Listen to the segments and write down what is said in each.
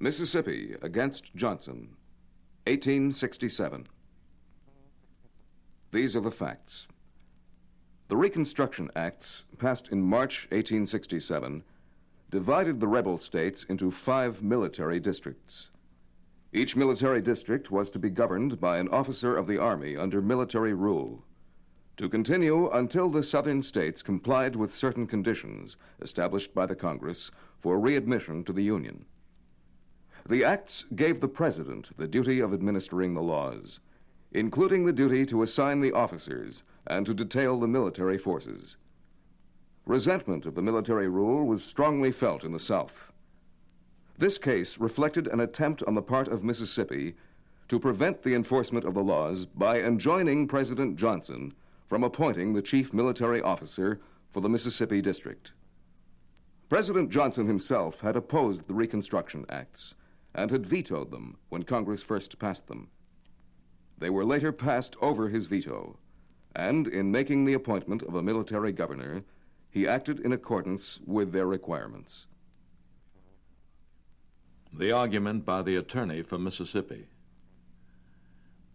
Mississippi against Johnson, 1867. These are the facts. The Reconstruction Acts, passed in March 1867, divided the rebel states into five military districts. Each military district was to be governed by an officer of the Army under military rule, to continue until the southern states complied with certain conditions established by the Congress for readmission to the Union. The acts gave the President the duty of administering the laws, including the duty to assign the officers and to detail the military forces. Resentment of the military rule was strongly felt in the South. This case reflected an attempt on the part of Mississippi to prevent the enforcement of the laws by enjoining President Johnson from appointing the chief military officer for the Mississippi District. President Johnson himself had opposed the Reconstruction Acts and had vetoed them when Congress first passed them. They were later passed over his veto, and in making the appointment of a military governor, he acted in accordance with their requirements. The argument by the attorney for Mississippi.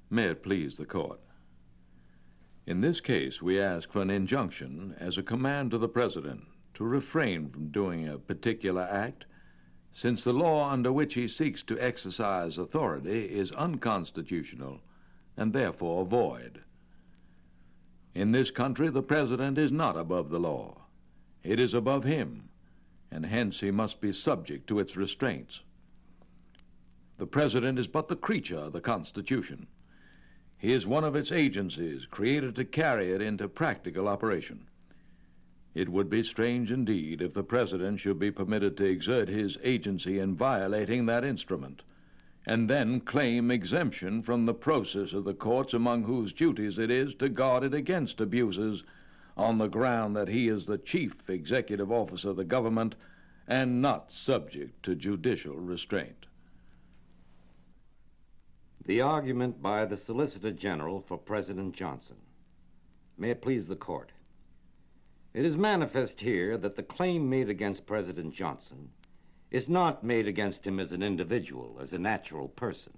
May it please the court. In this case, we ask for an injunction as a command to the President to refrain from doing a particular act since the law under which he seeks to exercise authority is unconstitutional and therefore void. In this country, the President is not above the law. It is above him, and hence he must be subject to its restraints. The President is but the creature of the Constitution. He is one of its agencies created to carry it into practical operation. It would be strange indeed if the President should be permitted to exert his agency in violating that instrument, and then claim exemption from the process of the courts among whose duties it is to guard it against abuses on the ground that he is the chief executive officer of the government and not subject to judicial restraint. The argument by the Solicitor General for President Johnson. May it please the court. It is manifest here that the claim made against President Johnson is not made against him as an individual, as a natural person,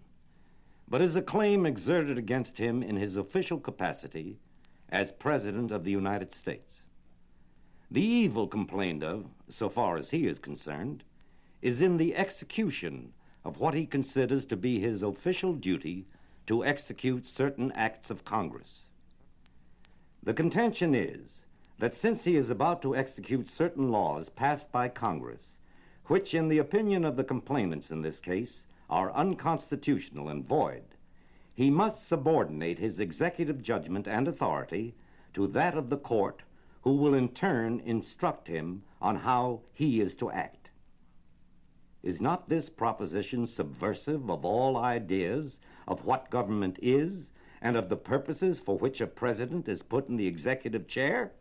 but is a claim exerted against him in his official capacity as President of the United States. The evil complained of, so far as he is concerned, is in the execution of what he considers to be his official duty to execute certain acts of Congress. The contention is that since he is about to execute certain laws passed by Congress, which, in the opinion of the complainants in this case, are unconstitutional and void, he must subordinate his executive judgment and authority to that of the court, who will in turn instruct him on how he is to act. Is not this proposition subversive of all ideas of what government is and of the purposes for which a president is put in the executive chair?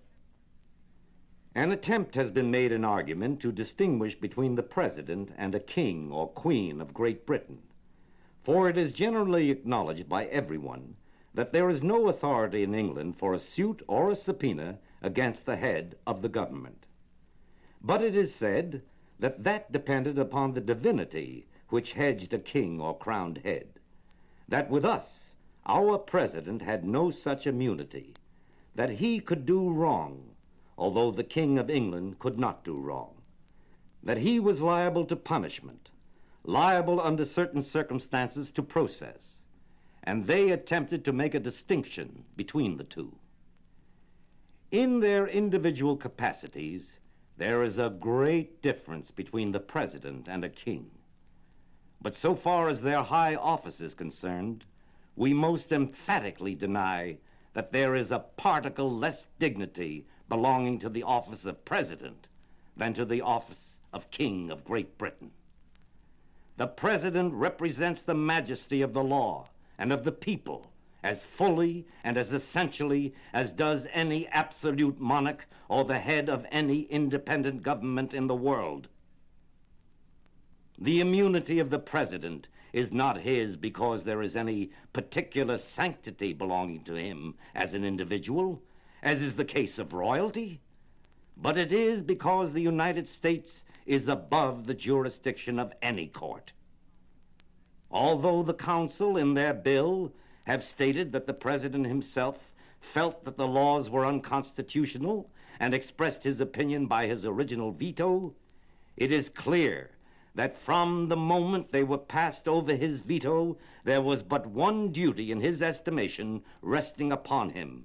An attempt has been made in argument to distinguish between the president and a king or queen of Great Britain, for it is generally acknowledged by everyone that there is no authority in England for a suit or a subpoena against the head of the government. But it is said that that depended upon the divinity which hedged a king or crowned head. That with us, our president had no such immunity, that he could do wrong although the King of England could not do wrong, that he was liable to punishment, liable under certain circumstances to process, and they attempted to make a distinction between the two. In their individual capacities, there is a great difference between the president and a king. But so far as their high office is concerned, we most emphatically deny that there is a particle less dignity belonging to the office of president than to the office of king of Great Britain. The president represents the majesty of the law and of the people as fully and as essentially as does any absolute monarch or the head of any independent government in the world. The immunity of the president is not his because there is any particular sanctity belonging to him as an individual as is the case of royalty, but it is because the United States is above the jurisdiction of any court. Although the Counsel, in their bill, have stated that the President himself felt that the laws were unconstitutional and expressed his opinion by his original veto, it is clear that from the moment they were passed over his veto, there was but one duty in his estimation resting upon him,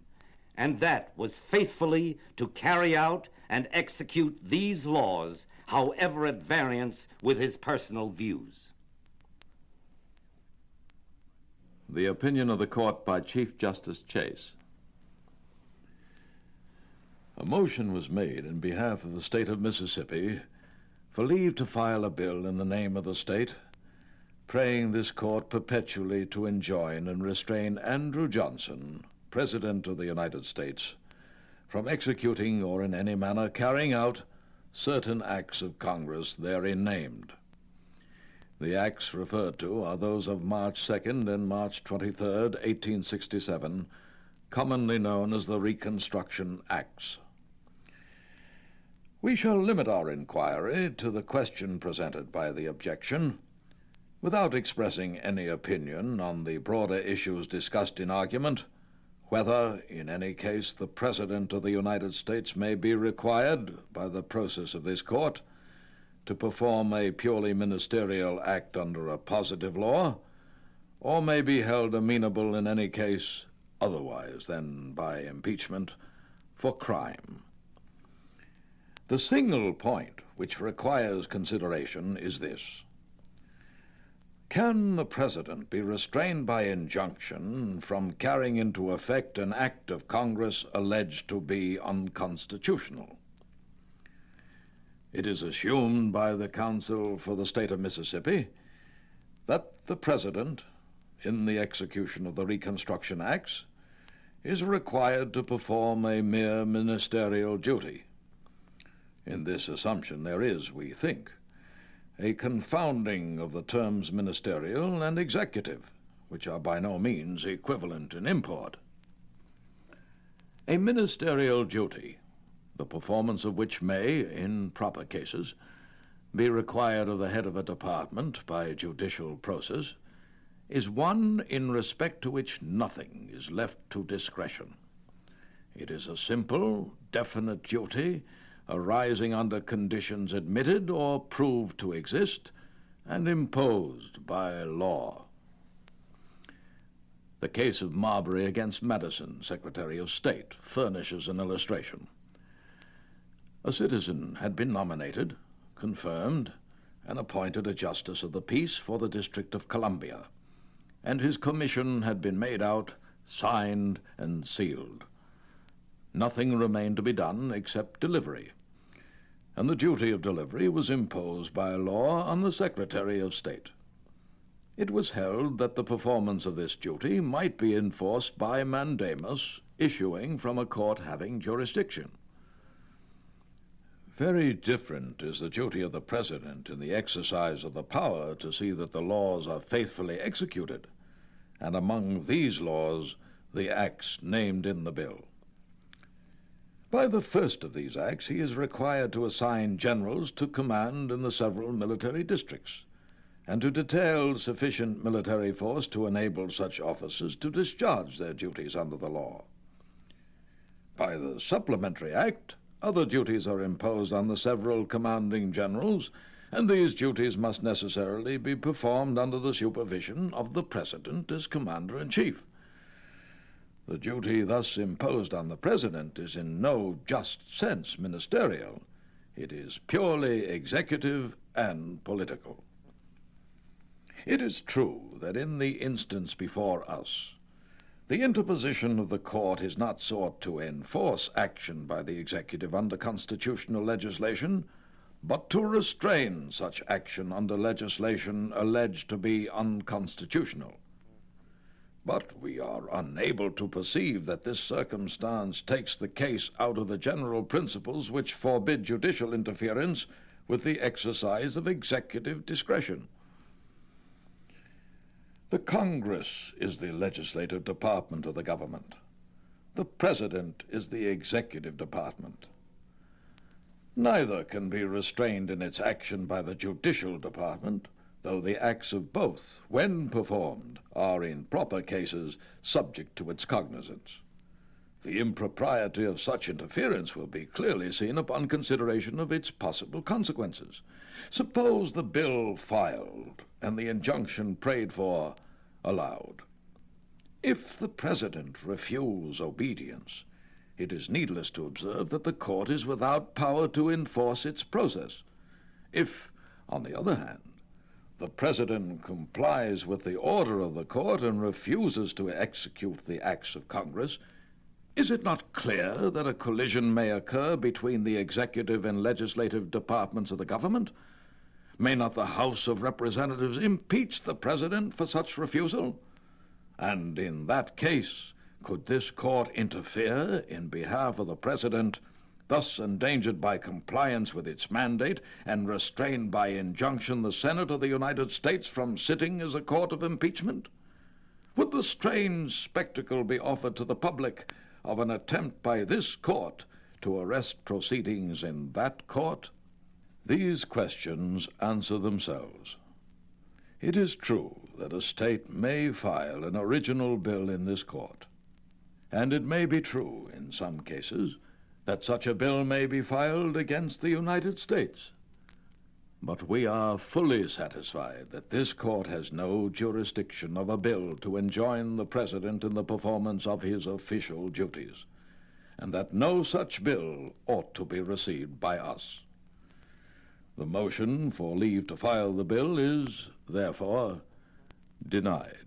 and that was faithfully to carry out and execute these laws, however at variance with his personal views. The opinion of the court by Chief Justice Chase. A motion was made in behalf of the state of Mississippi for leave to file a bill in the name of the state, praying this court perpetually to enjoin and restrain Andrew Johnson, President of the United States, from executing or in any manner carrying out certain acts of Congress therein named. The acts referred to are those of March 2nd and March 23rd, 1867, commonly known as the Reconstruction Acts. We shall limit our inquiry to the question presented by the objection, without expressing any opinion on the broader issues discussed in argument, whether, in any case, the President of the United States may be required, by the process of this court, to perform a purely ministerial act under a positive law, or may be held amenable in any case otherwise than by impeachment for crime. The single point which requires consideration is this Can the President be restrained by injunction from carrying into effect an act of Congress alleged to be unconstitutional? It is assumed by the Counsel for the State of Mississippi that the President, in the execution of the Reconstruction Acts, is required to perform a mere ministerial duty. In this assumption there is, we think, a confounding of the terms ministerial and executive, which are by no means equivalent in import. A ministerial duty, the performance of which may, in proper cases, be required of the head of a department by judicial process, is one in respect to which nothing is left to discretion. It is a simple, definite duty arising under conditions admitted or proved to exist and imposed by law. The case of Marbury against Madison, Secretary of State, furnishes an illustration. A citizen had been nominated, confirmed, and appointed a justice of the peace for the District of Columbia, and his commission had been made out, signed, and sealed. Nothing remained to be done except delivery and the duty of delivery was imposed by law on the Secretary of State. It was held that the performance of this duty might be enforced by mandamus issuing from a court having jurisdiction. Very different is the duty of the President in the exercise of the power to see that the laws are faithfully executed, and among these laws, the acts named in the bill. By the first of these acts, he is required to assign generals to command in the several military districts, and to detail sufficient military force to enable such officers to discharge their duties under the law. By the supplementary act, other duties are imposed on the several commanding generals, and these duties must necessarily be performed under the supervision of the President as Commander in Chief. The duty thus imposed on the President is in no just sense ministerial. It is purely executive and political. It is true that in the instance before us, the interposition of the court is not sought to enforce action by the executive under constitutional legislation, but to restrain such action under legislation alleged to be unconstitutional. But we are unable to perceive that this circumstance takes the case out of the general principles which forbid judicial interference with the exercise of executive discretion. The Congress is the legislative department of the government. The President is the executive department. Neither can be restrained in its action by the judicial department, though the acts of both, when performed, are in proper cases subject to its cognizance. The impropriety of such interference will be clearly seen upon consideration of its possible consequences. Suppose the bill filed and the injunction prayed for allowed. If the President refuse obedience, it is needless to observe that the court is without power to enforce its process. If, on the other hand, the President complies with the order of the court and refuses to execute the acts of Congress, is it not clear that a collision may occur between the executive and legislative departments of the government? May not the House of Representatives impeach the President for such refusal? And in that case, could this court interfere in behalf of the President, thus endangered by compliance with its mandate and restrained by injunction the Senate of the United States from sitting as a court of impeachment? Would the strange spectacle be offered to the public of an attempt by this court to arrest proceedings in that court? These questions answer themselves. It is true that a state may file an original bill in this court, and it may be true, in some cases, that such a bill may be filed against the United States. But we are fully satisfied that this court has no jurisdiction of a bill to enjoin the President in the performance of his official duties, and that no such bill ought to be received by us. The motion for leave to file the bill is, therefore, denied.